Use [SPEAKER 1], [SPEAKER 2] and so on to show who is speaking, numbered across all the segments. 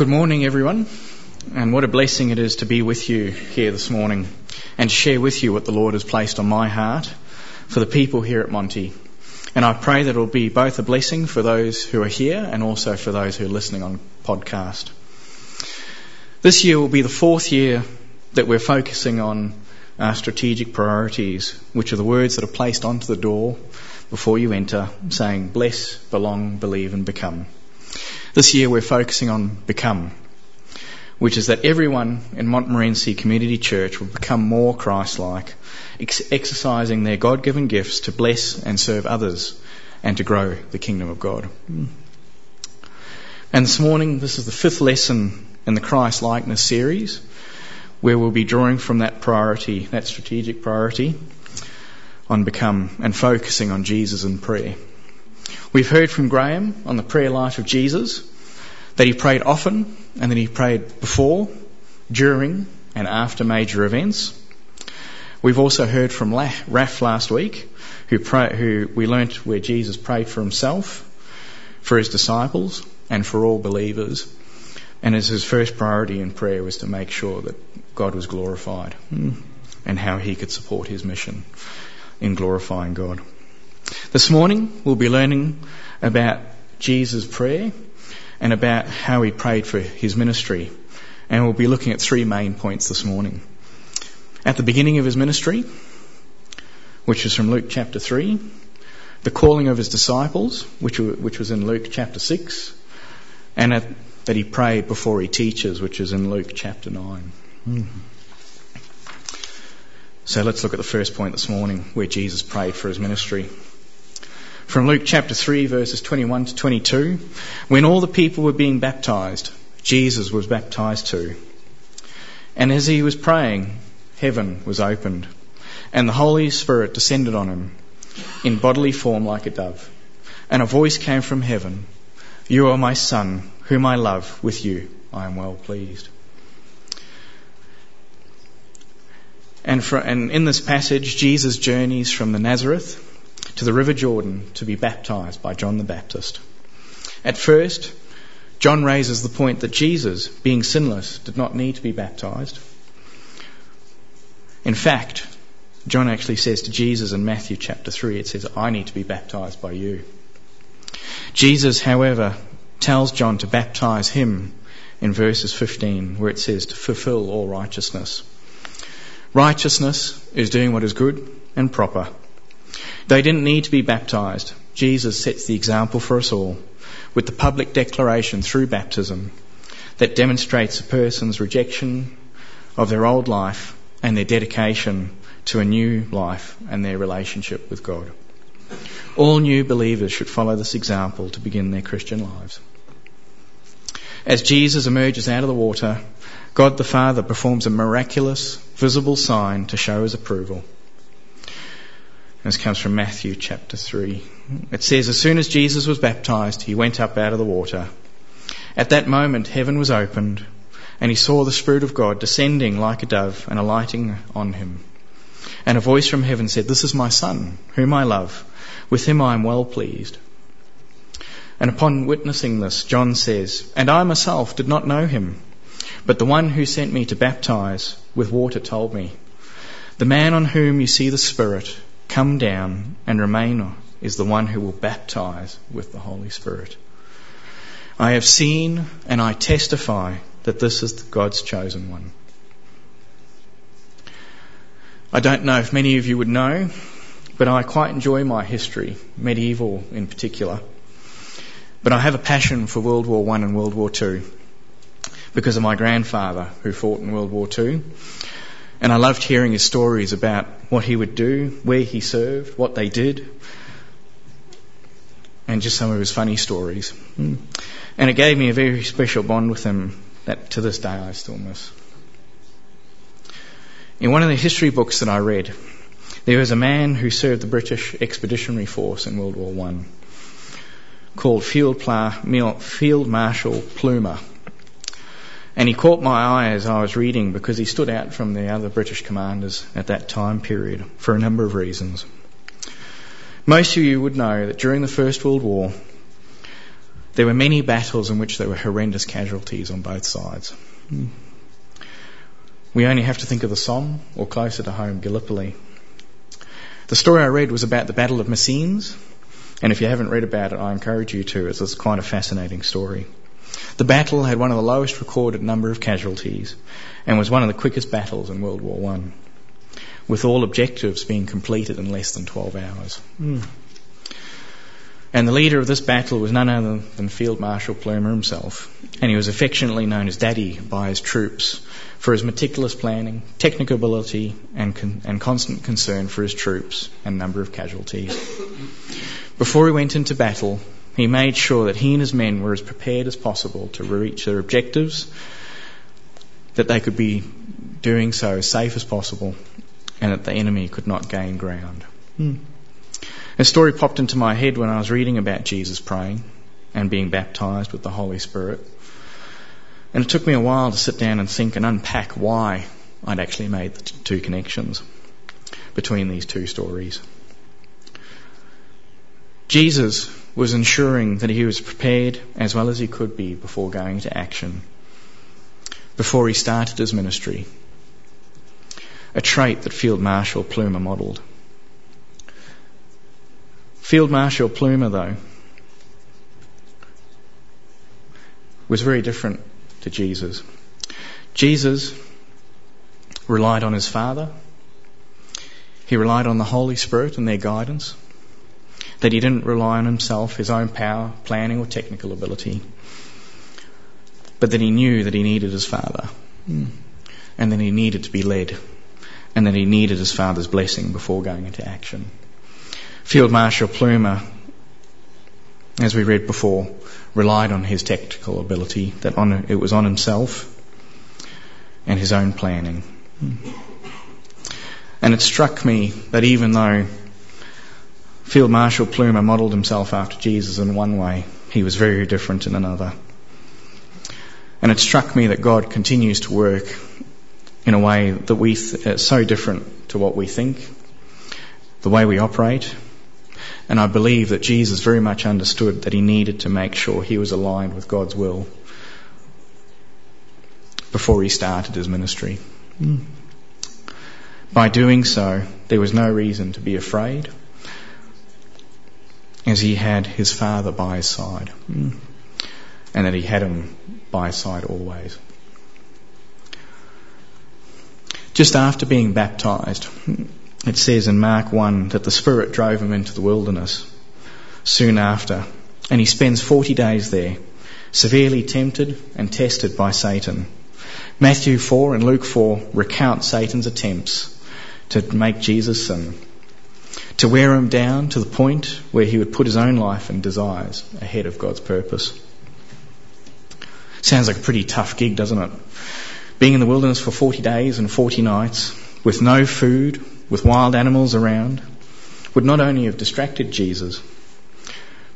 [SPEAKER 1] Good morning, everyone, and what a blessing it is to be with you here this morning and share with you what the Lord has placed on my heart for the people here at Monty. And I pray that it will be both a blessing for those who are here and also for those who are listening on podcast. This year will be the fourth year that we're focusing on our strategic priorities, which are the words that are placed onto the door before you enter, saying, bless, belong, believe, and become. This year we're focusing on become, which is that everyone in Montmorency Community Church will become more Christ-like, ex- exercising their God-given gifts to bless and serve others and to grow the kingdom of God. And this morning, this is the fifth lesson in the Christ likeness series, where we'll be drawing from that priority, that strategic priority on become and focusing on Jesus in prayer. We've heard from Graham on the prayer life of Jesus that he prayed often and that he prayed before, during, and after major events. We've also heard from Raf last week, who, pray, who we learnt where Jesus prayed for himself, for his disciples, and for all believers. And as his first priority in prayer was to make sure that God was glorified hmm, and how he could support his mission in glorifying God. This morning we'll be learning about Jesus' prayer and about how he prayed for his ministry. And we'll be looking at three main points this morning. At the beginning of his ministry, which is from Luke chapter 3, the calling of his disciples, which, which was in Luke chapter 6, and at, that he prayed before he teaches, which is in Luke chapter 9. Mm. So let's look at the first point this morning, where Jesus prayed for his ministry from Luke chapter 3 verses 21 to 22. When all the people were being baptized, Jesus was baptized too. And as he was praying, heaven was opened and the Holy Spirit descended on him in bodily form like a dove. And a voice came from heaven, You are my son, whom I love. With you I am well pleased. And, for, and in this passage, Jesus journeys from the Nazareth to the River Jordan to be baptized by John the Baptist. At first, John raises the point that Jesus, being sinless, did not need to be baptized. In fact, John actually says to Jesus in Matthew chapter 3, it says, I need to be baptized by you. Jesus, however, tells John to baptize him in verses 15, where it says to fulfill all righteousness. Righteousness is doing what is good and proper they didn't need to be baptized. Jesus sets the example for us all with the public declaration through baptism that demonstrates a person's rejection of their old life and their dedication to a new life and their relationship with God. All new believers should follow this example to begin their Christian lives. As Jesus emerges out of the water, God the Father performs a miraculous, visible sign to show his approval. This comes from Matthew chapter 3. It says, As soon as Jesus was baptized, he went up out of the water. At that moment, heaven was opened, and he saw the Spirit of God descending like a dove and alighting on him. And a voice from heaven said, This is my Son, whom I love. With him I am well pleased. And upon witnessing this, John says, And I myself did not know him, but the one who sent me to baptize with water told me, The man on whom you see the Spirit come down and remain is the one who will baptize with the Holy Spirit. I have seen and I testify that this is God's chosen one. I don't know if many of you would know, but I quite enjoy my history, medieval in particular. But I have a passion for World War One and World War Two because of my grandfather who fought in World War Two and I loved hearing his stories about what he would do, where he served, what they did, and just some of his funny stories. Hmm. And it gave me a very special bond with him that to this day I still miss. In one of the history books that I read, there was a man who served the British Expeditionary Force in World War One called Field, Field Marshal Plumer. And he caught my eye as I was reading because he stood out from the other British commanders at that time period for a number of reasons. Most of you would know that during the First World War, There were many battles in which there were horrendous casualties on both sides. We only have to think of the Somme, or closer to home, Gallipoli. The story I read was about the Battle of Messines, and if you haven't read about it, I encourage you to. It's, it's quite a fascinating story. The battle had one of the lowest recorded number of casualties, and was one of the quickest battles in World War One, with all objectives being completed in less than 12 hours. Mm. And the leader of this battle was none other than Field Marshal Plumer himself, and he was affectionately known as Daddy by his troops for his meticulous planning, technical ability, and, con- and constant concern for his troops and number of casualties. Before he went into battle, he made sure that he and his men were as prepared as possible to reach their objectives, that they could be doing so as safe as possible, and that the enemy could not gain ground. Hmm. A story popped into my head when I was reading about Jesus praying and being baptized with the Holy Spirit. And it took me a while to sit down and think and unpack why I'd actually made the two connections between these two stories. Jesus was ensuring that he was prepared as well as he could be before going to action, before he started his ministry, a trait that Field Marshal Plumer modelled. Field Marshal Plumer, though, was very different to Jesus. Jesus relied on his Father. He relied on the Holy Spirit and their guidance. That he didn't rely on himself, his own power, planning, or technical ability. But that he knew that he needed his Father. Hmm. And that he needed to be led. And that he needed his Father's blessing before going into action. Field Marshal Plumer, as we read before, relied on his tactical ability, that on, it was on himself and his own planning. Hmm. And it struck me that even though Field Marshal Plumer modelled himself after Jesus in one way, he was very different in another. And it struck me that God continues to work in a way that we th- so different to what we think, the way we operate, and I believe that Jesus very much understood that he needed to make sure he was aligned with God's will before he started his ministry. Mm. By doing so, there was no reason to be afraid, as he had his Father by his side, and that he had him by his side always. Just after being baptized, it says in Mark 1 that the Spirit drove him into the wilderness soon after, and he spends 40 days there, severely tempted and tested by Satan. Matthew 4 and Luke 4 recount Satan's attempts to make Jesus sin, to wear him down to the point where he would put his own life and desires ahead of God's purpose. Sounds like a pretty tough gig, doesn't it? Being in the wilderness for 40 days and 40 nights with no food, with wild animals around would not only have distracted Jesus,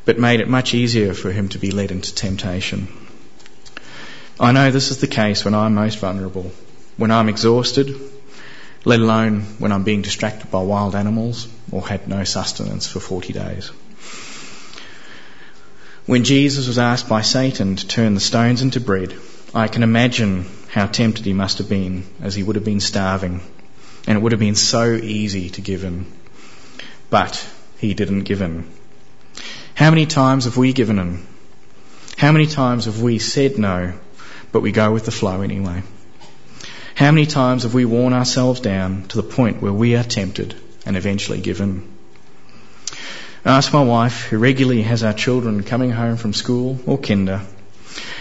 [SPEAKER 1] but made it much easier for him to be led into temptation. I know this is the case when I'm most vulnerable, when I'm exhausted, let alone when I'm being distracted by wild animals or had no sustenance for 40 days. When Jesus was asked by Satan to turn the stones into bread, I can imagine how tempted he must have been as he would have been starving and it would have been so easy to give in. But he didn't give in. How many times have we given in? How many times have we said no, but we go with the flow anyway? How many times have we worn ourselves down to the point where we are tempted and eventually given? I ask my wife, who regularly has our children coming home from school or kinder,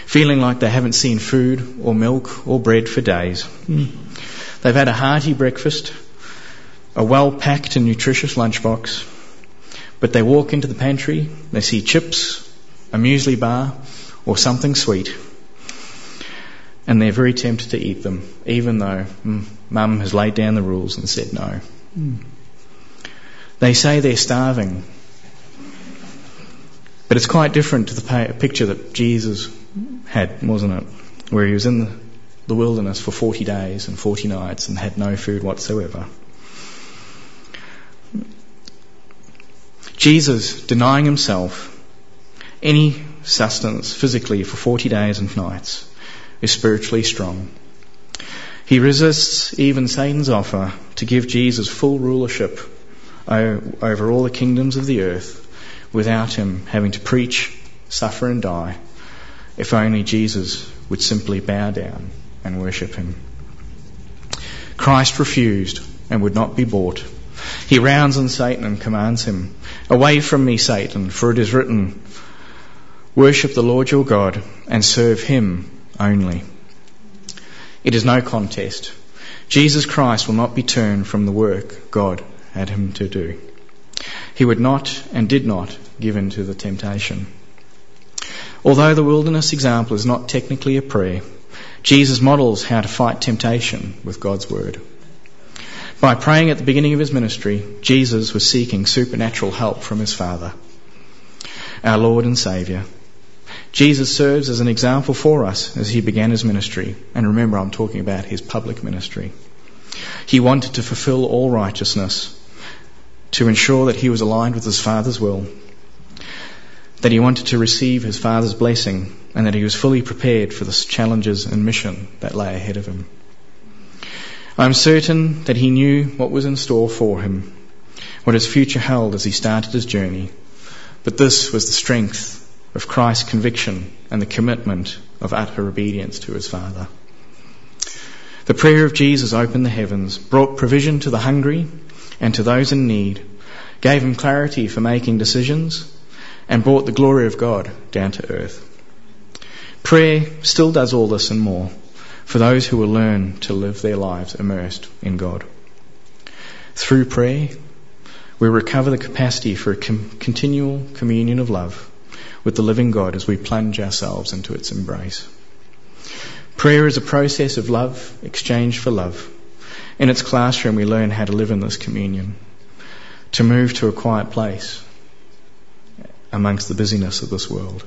[SPEAKER 1] feeling like they haven't seen food or milk or bread for days. Mm. They've had a hearty breakfast, a well packed and nutritious lunchbox, but they walk into the pantry, they see chips, a muesli bar, or something sweet, and they're very tempted to eat them, even though mm, mum has laid down the rules and said no. Mm. They say they're starving, but it's quite different to the picture that Jesus had, wasn't it? Where he was in the the wilderness for 40 days and 40 nights and had no food whatsoever. Jesus denying himself any sustenance physically for 40 days and nights is spiritually strong. He resists even Satan's offer to give Jesus full rulership over all the kingdoms of the earth without him having to preach, suffer, and die, if only Jesus would simply bow down and worship him. Christ refused and would not be bought. He rounds on Satan and commands him, Away from me, Satan, for it is written, Worship the Lord your God and serve him only. It is no contest. Jesus Christ will not be turned from the work God had him to do. He would not and did not give in to the temptation. Although the wilderness example is not technically a prayer, Jesus models how to fight temptation with God's word. By praying at the beginning of his ministry, Jesus was seeking supernatural help from his Father, our Lord and Saviour. Jesus serves as an example for us as he began his ministry. And remember, I'm talking about his public ministry. He wanted to fulfill all righteousness to ensure that he was aligned with his Father's will, that he wanted to receive his Father's blessing, and that he was fully prepared for the challenges and mission that lay ahead of him. I am certain that he knew what was in store for him, what his future held as he started his journey, but this was the strength of Christ's conviction and the commitment of utter obedience to his Father. The prayer of Jesus opened the heavens, brought provision to the hungry and to those in need, gave him clarity for making decisions, and brought the glory of God down to earth. Prayer still does all this and more for those who will learn to live their lives immersed in God. Through prayer, we recover the capacity for a com- continual communion of love with the living God as we plunge ourselves into its embrace. Prayer is a process of love exchanged for love. In its classroom, we learn how to live in this communion, to move to a quiet place amongst the busyness of this world.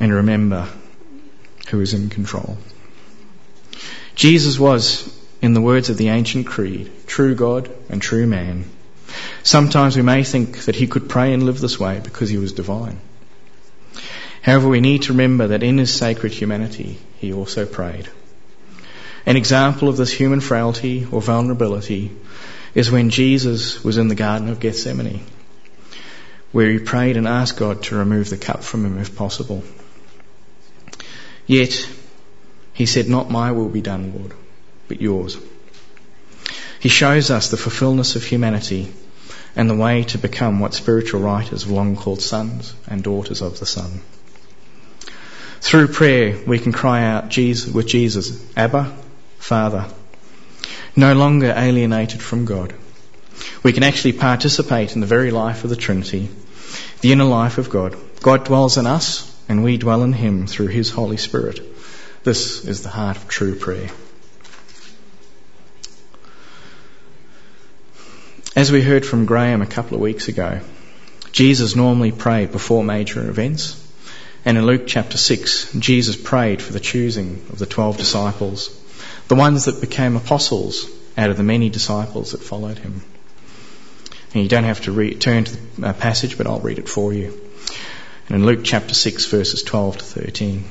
[SPEAKER 1] And remember who is in control. Jesus was, in the words of the ancient creed, true God and true man. Sometimes we may think that he could pray and live this way because he was divine. However, we need to remember that in his sacred humanity, he also prayed. An example of this human frailty or vulnerability is when Jesus was in the Garden of Gethsemane, where he prayed and asked God to remove the cup from him if possible. Yet, he said, Not my will be done, Lord, but yours. He shows us the fulfillment of humanity and the way to become what spiritual writers have long called sons and daughters of the Son. Through prayer, we can cry out Jesus, with Jesus, Abba, Father, no longer alienated from God. We can actually participate in the very life of the Trinity, the inner life of God. God dwells in us, and we dwell in Him through His Holy Spirit. This is the heart of true prayer. As we heard from Graham a couple of weeks ago, Jesus normally prayed before major events. And in Luke chapter 6, Jesus prayed for the choosing of the 12 disciples, the ones that became apostles out of the many disciples that followed him. And you don't have to re- turn to the uh, passage, but I'll read it for you. And in Luke chapter 6, verses 12 to 13.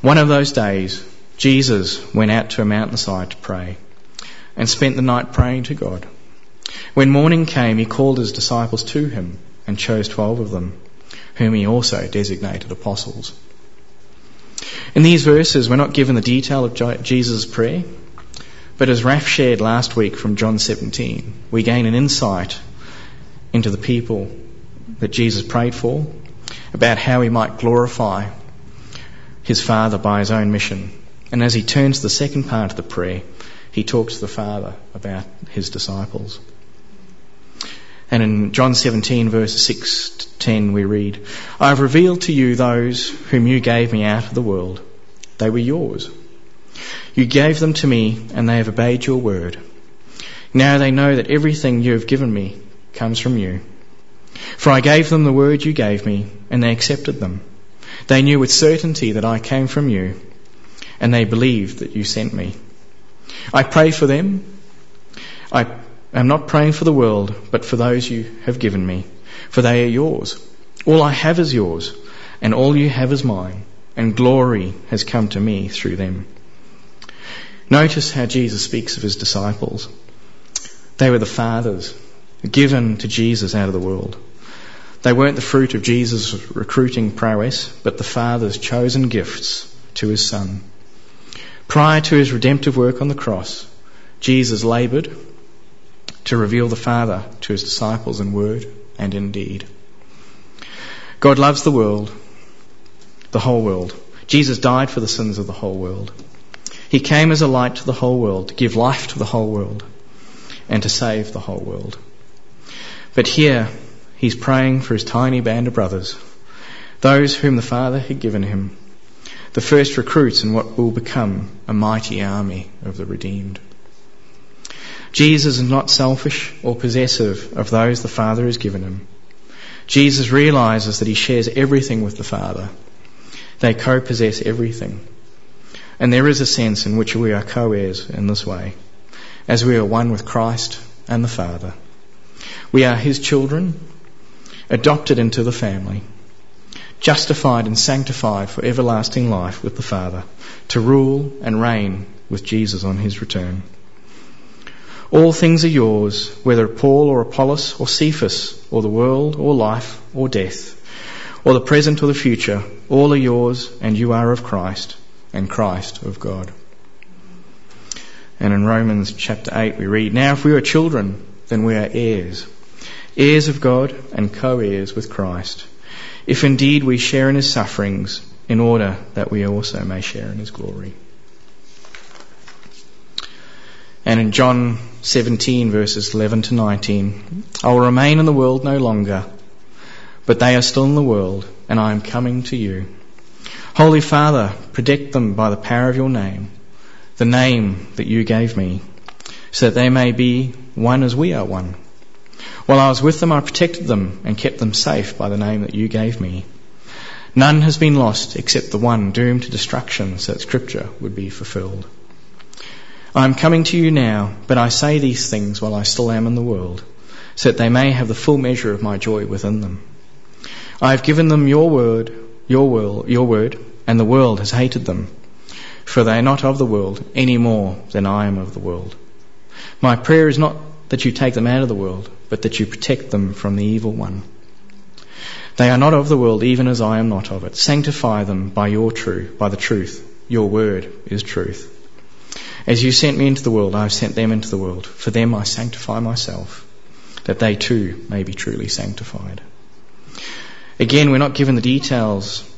[SPEAKER 1] One of those days, Jesus went out to a mountainside to pray and spent the night praying to God. When morning came, he called his disciples to him and chose twelve of them, whom he also designated apostles. In these verses, we're not given the detail of Jesus' prayer, but as Raf shared last week from John 17, we gain an insight into the people that Jesus prayed for, about how he might glorify his Father by his own mission. And as he turns to the second part of the prayer, he talks to the Father about his disciples. And in John 17 verses 6 to 10 we read, I have revealed to you those whom you gave me out of the world. They were yours. You gave them to me and they have obeyed your word. Now they know that everything you have given me comes from you. For I gave them the word you gave me and they accepted them. They knew with certainty that I came from you and they believed that you sent me. I pray for them. I am not praying for the world, but for those you have given me, for they are yours. All I have is yours, and all you have is mine, and glory has come to me through them. Notice how Jesus speaks of his disciples. They were the Father's, given to Jesus out of the world. They weren't the fruit of Jesus' recruiting prowess, but the Father's chosen gifts to his Son. Prior to his redemptive work on the cross, Jesus laboured to reveal the Father to his disciples in word and in deed. God loves the world, the whole world. Jesus died for the sins of the whole world. He came as a light to the whole world, to give life to the whole world, and to save the whole world. But here, he's praying for his tiny band of brothers, those whom the Father had given him, the first recruits in what will become a mighty army of the redeemed. Jesus is not selfish or possessive of those the Father has given him. Jesus realizes that he shares everything with the Father. They co-possess everything. And there is a sense in which we are co-heirs in this way, as we are one with Christ and the Father. We are his children, adopted into the family, justified and sanctified for everlasting life with the Father, to rule and reign with Jesus on his return. All things are yours, whether Paul or Apollos or Cephas or the world or life or death or the present or the future, all are yours and you are of Christ and Christ of God. And in Romans chapter 8 we read, Now if we are children, then we are heirs, heirs of God and co-heirs with Christ, if indeed we share in his sufferings, in order that we also may share in his glory. And in John 17 verses 11 to 19, I will remain in the world no longer, but they are still in the world, and I am coming to you. Holy Father, protect them by the power of your name, the name that you gave me, so that they may be one as we are one. While I was with them, I protected them and kept them safe by the name that you gave me. None has been lost except the one doomed to destruction so that scripture would be fulfilled. I am coming to you now, but I say these things while I still am in the world, so that they may have the full measure of my joy within them. I have given them your word, your will, your word, and the world has hated them, for they are not of the world any more than I am of the world. My prayer is not that you take them out of the world, but that you protect them from the evil one. They are not of the world, even as I am not of it. Sanctify them by your truth, by the truth. Your word is truth. As you sent me into the world, I have sent them into the world. For them I sanctify myself, that they too may be truly sanctified. Again, we're not given the details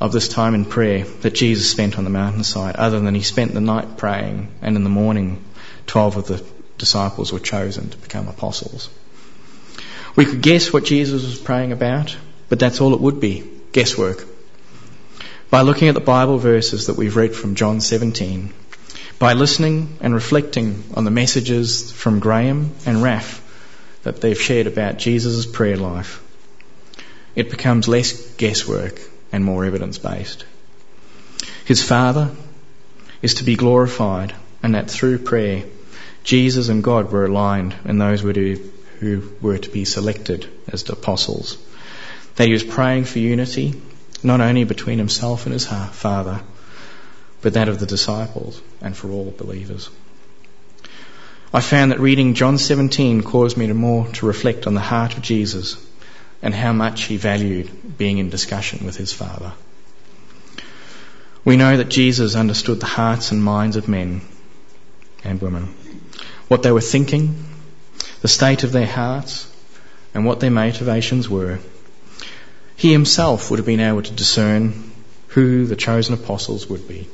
[SPEAKER 1] of this time in prayer that Jesus spent on the mountainside, other than he spent the night praying, and in the morning, 12 of the disciples were chosen to become apostles. We could guess what Jesus was praying about, but that's all it would be guesswork. By looking at the Bible verses that we've read from John 17, by listening and reflecting on the messages from Graham and Raf that they've shared about Jesus' prayer life, it becomes less guesswork and more evidence based. His Father is to be glorified, and that through prayer, Jesus and God were aligned, and those were to, who were to be selected as the apostles. That he was praying for unity, not only between himself and his Father, but that of the disciples and for all believers. I found that reading John 17 caused me to more to reflect on the heart of Jesus and how much he valued being in discussion with his Father. We know that Jesus understood the hearts and minds of men and women, what they were thinking, the state of their hearts, and what their motivations were. He himself would have been able to discern who the chosen apostles would be.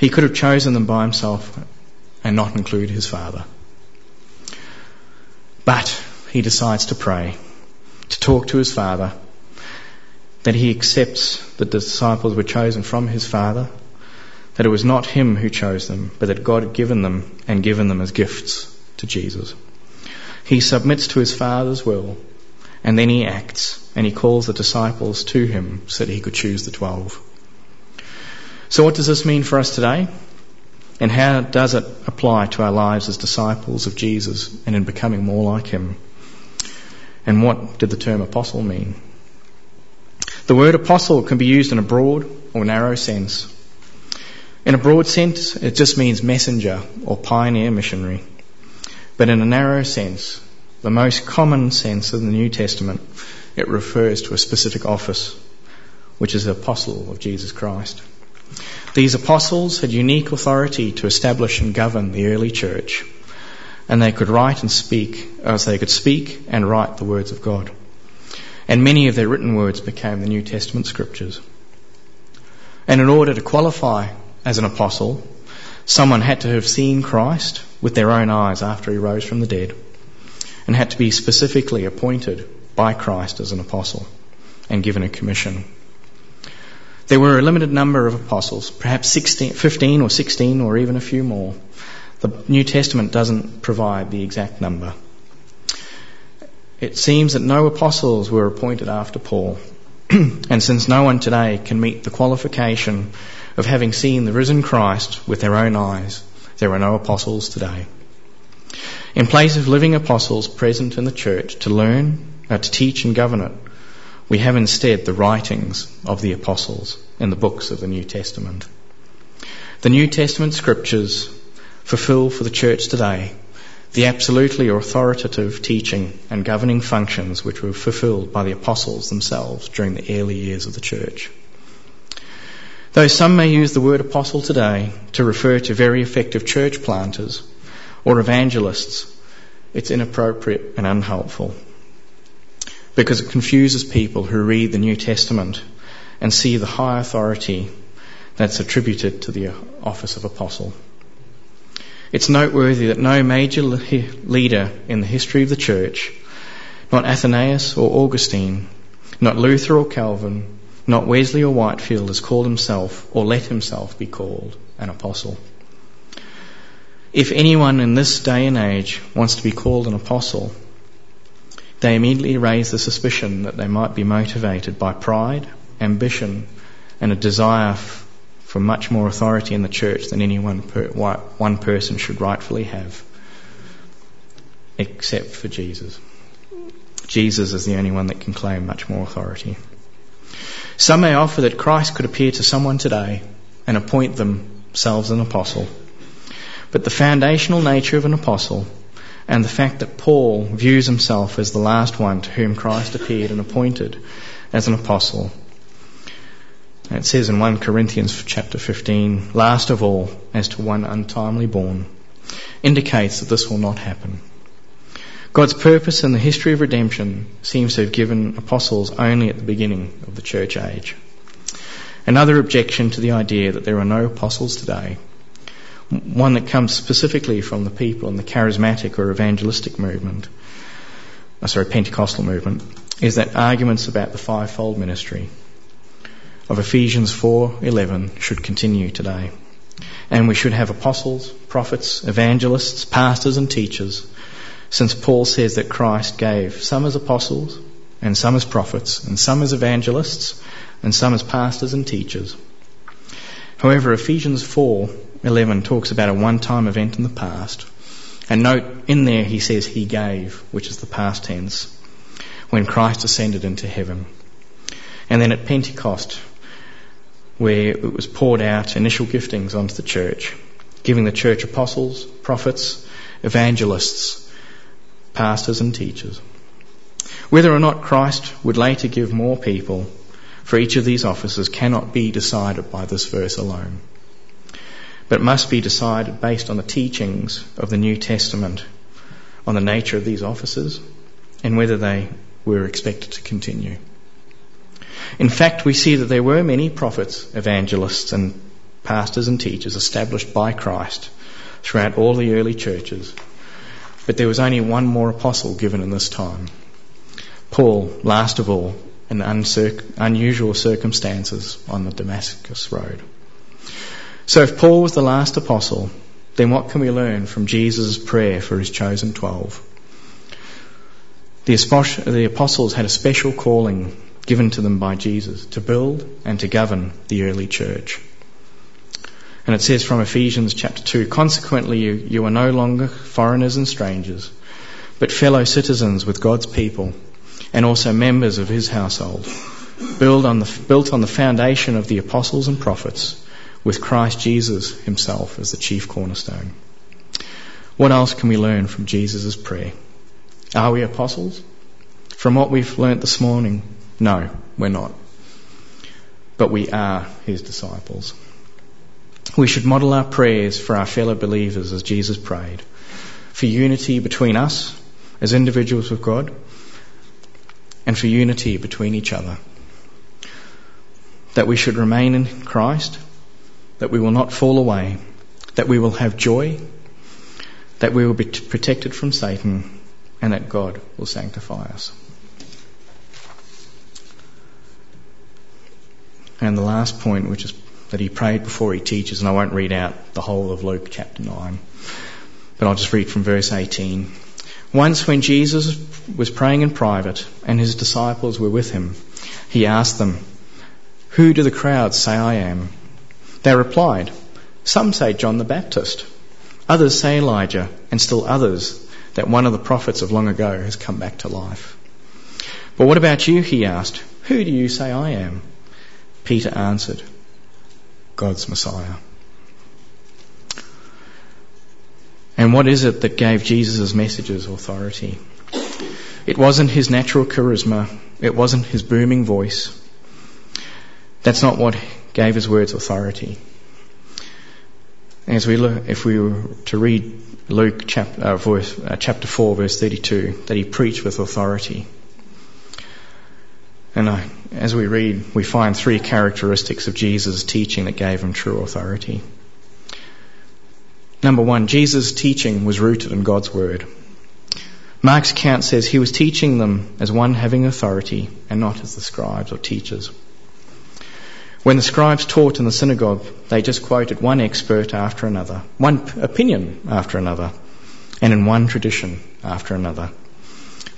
[SPEAKER 1] He could have chosen them by himself and not include his father. But he decides to pray, to talk to his father, that he accepts that the disciples were chosen from his father, that it was not him who chose them, but that God had given them and given them as gifts to Jesus. He submits to his father's will, and then he acts, and he calls the disciples to him so that he could choose the twelve. So, what does this mean for us today? And how does it apply to our lives as disciples of Jesus and in becoming more like Him? And what did the term apostle mean? The word apostle can be used in a broad or narrow sense. In a broad sense, it just means messenger or pioneer missionary. But in a narrow sense, the most common sense of the New Testament, it refers to a specific office, which is the apostle of Jesus Christ. These apostles had unique authority to establish and govern the early church, and they could write and speak, as they could speak and write the words of God and many of their written words became the New Testament scriptures. And in order to qualify as an apostle, someone had to have seen Christ with their own eyes after he rose from the dead, and had to be specifically appointed by Christ as an apostle and given a commission. There were a limited number of apostles, perhaps 16, 15 or 16 or even a few more. The New Testament doesn't provide the exact number. It seems that no apostles were appointed after Paul. and since no one today can meet the qualification of having seen the risen Christ with their own eyes, there are no apostles today. In place of living apostles present in the church to learn, uh, to teach and govern it, we have instead the writings of the apostles in the books of the New Testament. The New Testament scriptures fulfill for the church today the absolutely authoritative teaching and governing functions which were fulfilled by the apostles themselves during the early years of the church. Though some may use the word apostle today to refer to very effective church planters or evangelists, it's inappropriate and unhelpful because it confuses people who read the New Testament and see the high authority that's attributed to the office of apostle. It's noteworthy that no major leader in the history of the church, not Athanasius or Augustine, not Luther or Calvin, not Wesley or Whitefield, has called himself or let himself be called an apostle. If anyone in this day and age wants to be called an apostle, they immediately raise the suspicion that they might be motivated by pride, ambition, and a desire for much more authority in the church than any one, per, one person should rightfully have, except for Jesus. Jesus is the only one that can claim much more authority. Some may offer that Christ could appear to someone today and appoint themselves an apostle. But the foundational nature of an apostle and the fact that Paul views himself as the last one to whom Christ appeared and appointed as an apostle it says in 1 Corinthians chapter 15, last of all, as to one untimely born, indicates that this will not happen. God's purpose in the history of redemption seems to have given apostles only at the beginning of the church age. Another objection to the idea that there are no apostles today, one that comes specifically from the people in the charismatic or evangelistic movement, oh, sorry, Pentecostal movement, is that arguments about the fivefold ministry of Ephesians 4:11 should continue today. And we should have apostles, prophets, evangelists, pastors and teachers, since Paul says that Christ gave some as apostles and some as prophets and some as evangelists and some as pastors and teachers. However, Ephesians 4:11 talks about a one-time event in the past. And note in there he says he gave, which is the past tense, when Christ ascended into heaven. And then at Pentecost, where it was poured out initial giftings onto the church, giving the church apostles, prophets, evangelists, pastors, and teachers. Whether or not Christ would later give more people for each of these offices cannot be decided by this verse alone, but must be decided based on the teachings of the New Testament on the nature of these offices and whether they were expected to continue. In fact, we see that there were many prophets, evangelists, and pastors and teachers established by Christ throughout all the early churches, but there was only one more apostle given in this time. Paul, last of all, in unusual circumstances on the Damascus Road. So if Paul was the last apostle, then what can we learn from Jesus' prayer for his chosen twelve? The apostles had a special calling given to them by Jesus to build and to govern the early church. And it says from Ephesians chapter 2 Consequently, you, you are no longer foreigners and strangers, but fellow citizens with God's people and also members of his household, built on the, built on the foundation of the apostles and prophets, with Christ Jesus himself as the chief cornerstone. What else can we learn from Jesus' prayer? Are we apostles? From what we've learnt this morning, no, we're not. But we are his disciples. We should model our prayers for our fellow believers as Jesus prayed, for unity between us as individuals with God, and for unity between each other. That we should remain in Christ, that we will not fall away, that we will have joy, that we will be protected from Satan, and that God will sanctify us. And the last point, which is that he prayed before he teaches, and I won't read out the whole of Luke chapter 9, but I'll just read from verse 18. Once when Jesus was praying in private and his disciples were with him, he asked them, Who do the crowds say I am? They replied, Some say John the Baptist, others say Elijah, and still others that one of the prophets of long ago has come back to life. But what about you? He asked, Who do you say I am? Peter answered, God's Messiah. And what is it that gave Jesus' messages authority? It wasn't his natural charisma. It wasn't his booming voice. That's not what gave his words authority. As we look, if we were to read Luke chapter, uh, verse, uh, chapter 4 verse 32, that he preached with authority. And I, as we read, we find three characteristics of Jesus' teaching that gave him true authority. Number one, Jesus' teaching was rooted in God's Word. Mark's account says he was teaching them as one having authority and not as the scribes or teachers. When the scribes taught in the synagogue, they just quoted one expert after another, one opinion after another, and in one tradition after another.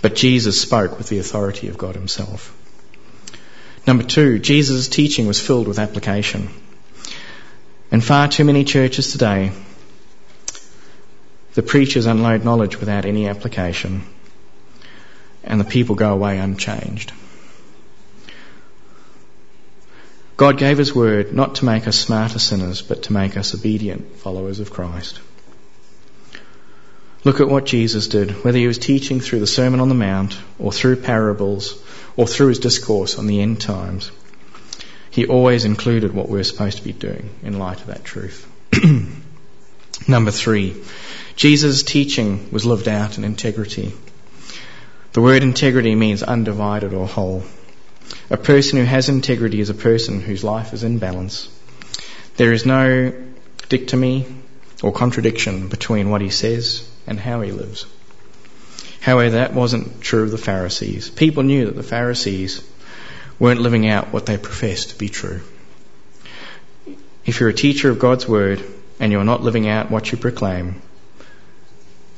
[SPEAKER 1] But Jesus spoke with the authority of God Himself. Number two, Jesus' teaching was filled with application. In far too many churches today, the preachers unload knowledge without any application, and the people go away unchanged. God gave His word not to make us smarter sinners, but to make us obedient followers of Christ. Look at what Jesus did, whether he was teaching through the Sermon on the Mount, or through parables, or through his discourse on the end times. He always included what we're supposed to be doing in light of that truth. Number three, Jesus' teaching was lived out in integrity. The word integrity means undivided or whole. A person who has integrity is a person whose life is in balance. There is no dichotomy or contradiction between what he says and how he lives. However, that wasn't true of the Pharisees. People knew that the Pharisees weren't living out what they professed to be true. If you're a teacher of God's word and you're not living out what you proclaim,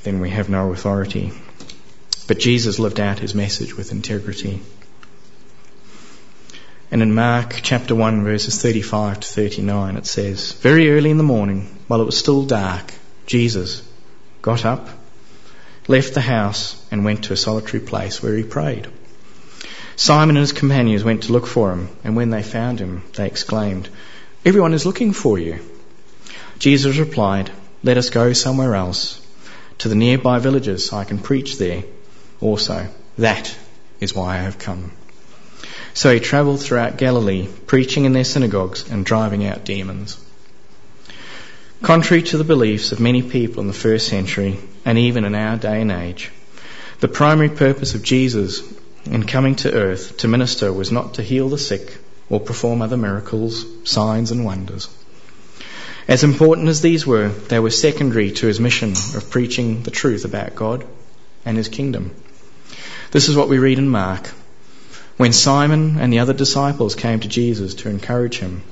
[SPEAKER 1] then we have no authority. But Jesus lived out his message with integrity. And in Mark chapter 1 verses 35 to 39 it says, Very early in the morning, while it was still dark, Jesus got up, left the house and went to a solitary place where he prayed. Simon and his companions went to look for him, and when they found him, they exclaimed, Everyone is looking for you. Jesus replied, Let us go somewhere else, to the nearby villages, so I can preach there also. That is why I have come. So he travelled throughout Galilee, preaching in their synagogues and driving out demons. Contrary to the beliefs of many people in the first century, and even in our day and age, the primary purpose of Jesus in coming to earth to minister was not to heal the sick or perform other miracles, signs, and wonders. As important as these were, they were secondary to his mission of preaching the truth about God and his kingdom. This is what we read in Mark when Simon and the other disciples came to Jesus to encourage him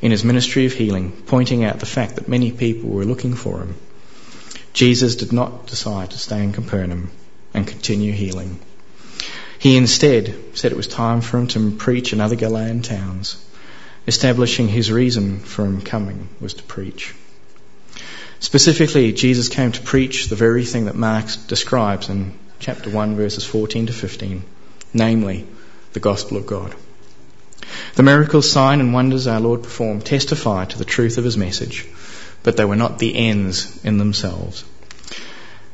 [SPEAKER 1] in his ministry of healing, pointing out the fact that many people were looking for him, Jesus did not decide to stay in Capernaum and continue healing. He instead said it was time for him to preach in other Galilean towns, establishing his reason for him coming was to preach. Specifically, Jesus came to preach the very thing that Mark describes in chapter 1 verses 14 to 15 namely the gospel of God. The miracles, sign and wonders our Lord performed testify to the truth of his message, but they were not the ends in themselves.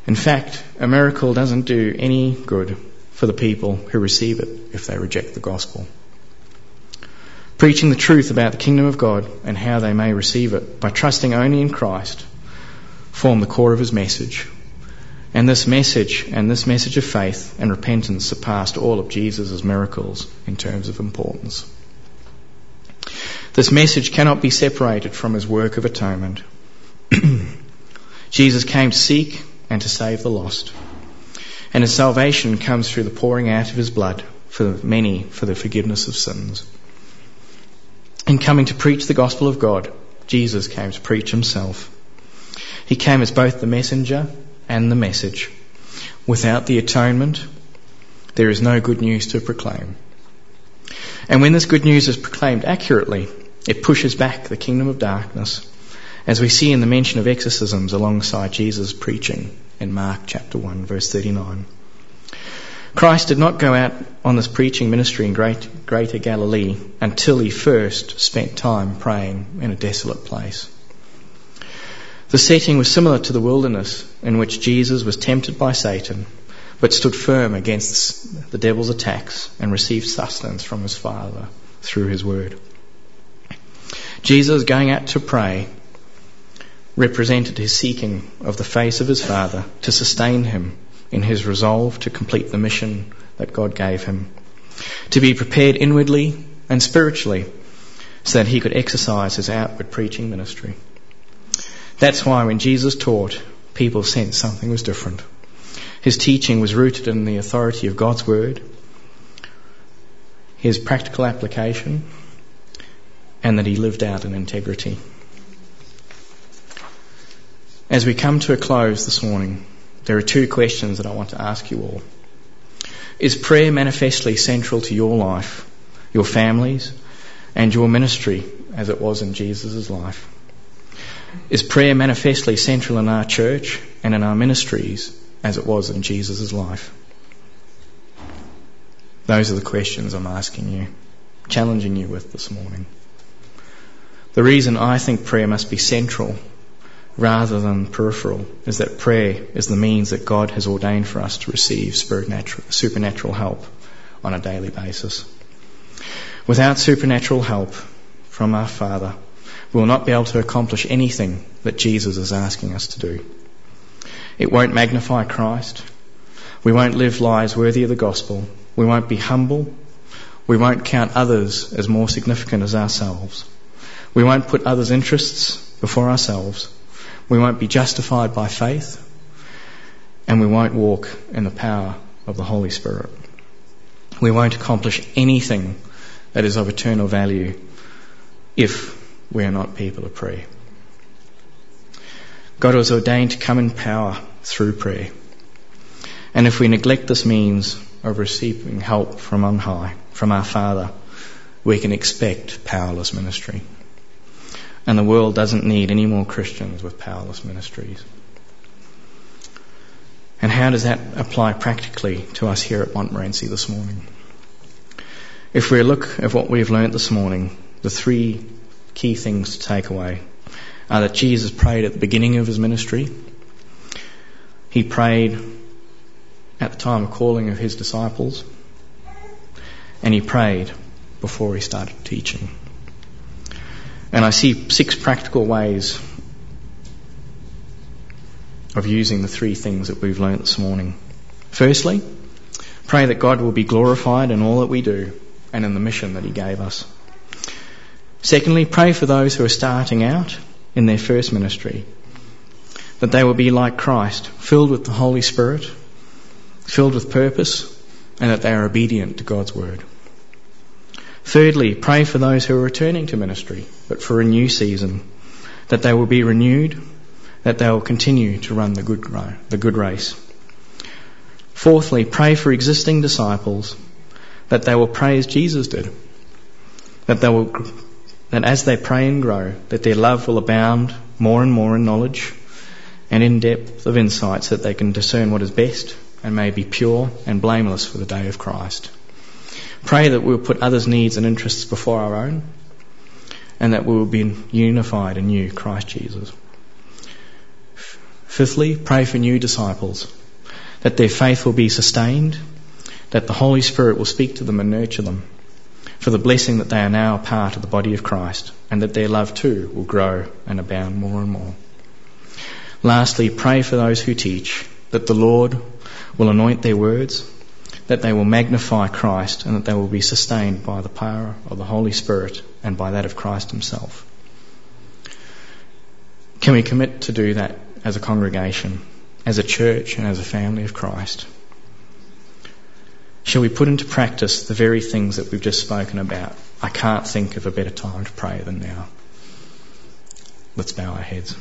[SPEAKER 1] In fact, a miracle doesn't do any good for the people who receive it if they reject the gospel. Preaching the truth about the kingdom of God and how they may receive it by trusting only in Christ form the core of his message. And this message and this message of faith and repentance surpassed all of Jesus' miracles in terms of importance. This message cannot be separated from his work of atonement. Jesus came to seek and to save the lost. And his salvation comes through the pouring out of his blood for many for the forgiveness of sins. In coming to preach the gospel of God, Jesus came to preach himself. He came as both the messenger and the message. Without the atonement, there is no good news to proclaim. And when this good news is proclaimed accurately, it pushes back the kingdom of darkness, as we see in the mention of exorcisms alongside Jesus' preaching in Mark chapter 1 verse 39. Christ did not go out on this preaching ministry in great, greater Galilee until he first spent time praying in a desolate place. The setting was similar to the wilderness in which Jesus was tempted by Satan, but stood firm against the devil's attacks and received sustenance from his Father through his word. Jesus going out to pray represented his seeking of the face of his Father to sustain him in his resolve to complete the mission that God gave him, to be prepared inwardly and spiritually so that he could exercise his outward preaching ministry. That's why when Jesus taught, people sensed something was different. His teaching was rooted in the authority of God's Word, his practical application, and that he lived out in integrity. As we come to a close this morning, there are two questions that I want to ask you all. Is prayer manifestly central to your life, your families, and your ministry as it was in Jesus' life? Is prayer manifestly central in our church and in our ministries as it was in Jesus' life? Those are the questions I'm asking you, challenging you with this morning. The reason I think prayer must be central rather than peripheral is that prayer is the means that God has ordained for us to receive supernatural help on a daily basis. Without supernatural help from our Father, we will not be able to accomplish anything that Jesus is asking us to do. It won't magnify Christ. We won't live lives worthy of the gospel. We won't be humble. We won't count others as more significant as ourselves. We won't put others' interests before ourselves. We won't be justified by faith, and we won't walk in the power of the Holy Spirit. We won't accomplish anything that is of eternal value if we are not people of prayer. God was ordained to come in power through prayer. And if we neglect this means of receiving help from on high, from our Father, we can expect powerless ministry. And the world doesn't need any more Christians with powerless ministries. And how does that apply practically to us here at Montmorency this morning? If we look at what we've learnt this morning, the three key things to take away are that Jesus prayed at the beginning of his ministry. He prayed at the time of calling of his disciples. And he prayed before he started teaching. And I see six practical ways of using the three things that we've learnt this morning. Firstly, pray that God will be glorified in all that we do and in the mission that He gave us. Secondly, pray for those who are starting out in their first ministry, that they will be like Christ, filled with the Holy Spirit, filled with purpose, and that they are obedient to God's Word. Thirdly, pray for those who are returning to ministry, but for a new season, that they will be renewed, that they will continue to run the good, the good race. Fourthly, pray for existing disciples, that they will pray as Jesus did, that they will, that as they pray and grow, that their love will abound more and more in knowledge and in depth of insight so that they can discern what is best and may be pure and blameless for the day of Christ. Pray that we'll put others' needs and interests before our own, and that we will be unified in you, Christ Jesus. Fifthly, pray for new disciples, that their faith will be sustained, that the Holy Spirit will speak to them and nurture them, for the blessing that they are now a part of the body of Christ, and that their love too will grow and abound more and more. Lastly, pray for those who teach, that the Lord will anoint their words, that they will magnify Christ, and that they will be sustained by the power of the Holy Spirit and by that of Christ Himself. Can we commit to do that as a congregation, as a church, and as a family of Christ? Shall we put into practice the very things that we've just spoken about? I can't think of a better time to pray than now. Let's bow our heads.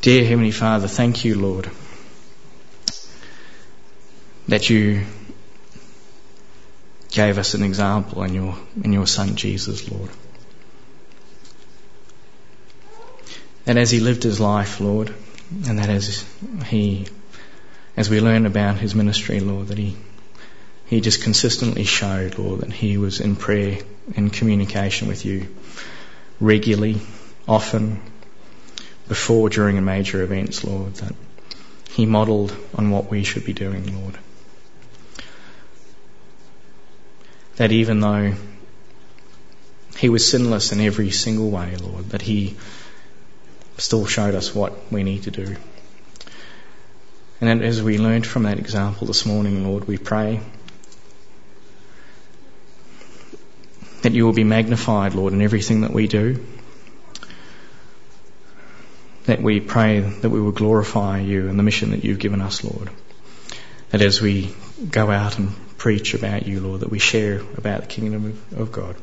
[SPEAKER 1] Dear Heavenly Father, thank you, Lord, that you gave us an example in your, in your Son Jesus, Lord. And as he lived his life, Lord, and that as he, as we learn about his ministry, Lord, that he, he just consistently showed, Lord, that he was in prayer, in communication with you regularly, often, before, during, and major events, Lord, that He modelled on what we should be doing, Lord. That even though He was sinless in every single way, Lord, that He still showed us what we need to do. And as we learned from that example this morning, Lord, we pray that you will be magnified, Lord, in everything that we do that we pray that we will glorify you and the mission that you've given us, Lord. That as we go out and preach about you, Lord, that we share about the kingdom of God.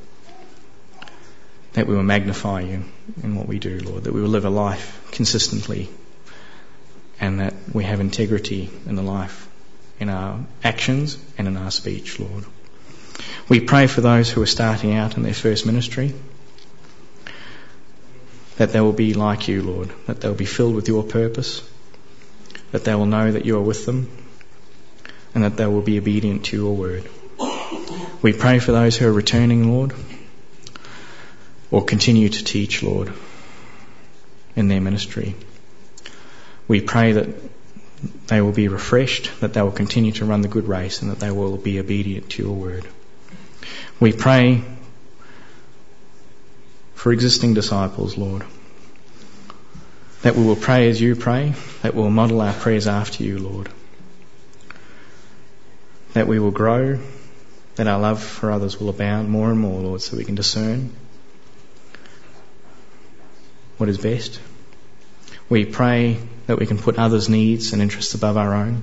[SPEAKER 1] That we will magnify you in what we do, Lord. That we will live a life consistently and that we have integrity in the life, in our actions and in our speech, Lord. We pray for those who are starting out in their first ministry that they will be like you, Lord, that they will be filled with your purpose, that they will know that you are with them, and that they will be obedient to your word. We pray for those who are returning, Lord, or continue to teach, Lord, in their ministry. We pray that they will be refreshed, that they will continue to run the good race, and that they will be obedient to your word. We pray for existing disciples, Lord. That we will pray as you pray, that we will model our prayers after you, Lord. That we will grow, that our love for others will abound more and more, Lord, so we can discern what is best. We pray that we can put others' needs and interests above our own.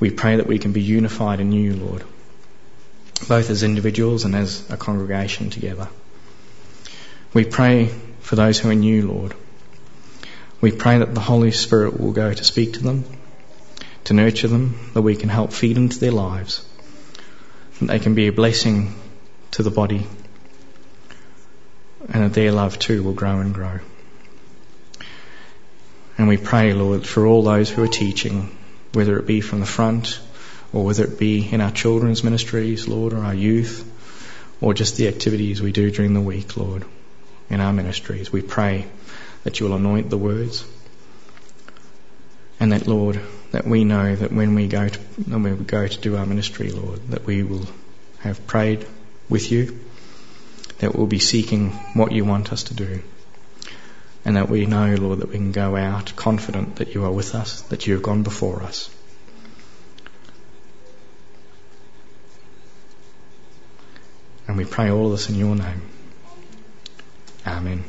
[SPEAKER 1] We pray that we can be unified in you, Lord, both as individuals and as a congregation together. We pray for those who are new, Lord. We pray that the Holy Spirit will go to speak to them, to nurture them, that we can help feed into their lives, that they can be a blessing to the body, and that their love too will grow and grow. And we pray, Lord, for all those who are teaching, whether it be from the front or whether it be in our children's ministries, Lord, or our youth, or just the activities we do during the week, Lord in our ministries. We pray that you will anoint the words and that, Lord, that we know that when we go to, when we go to do our ministry, Lord, that we will have prayed with you, that we'll be seeking what you want us to do, and that we know, Lord, that we can go out confident that you are with us, that you have gone before us. And we pray all this in your name. Amen.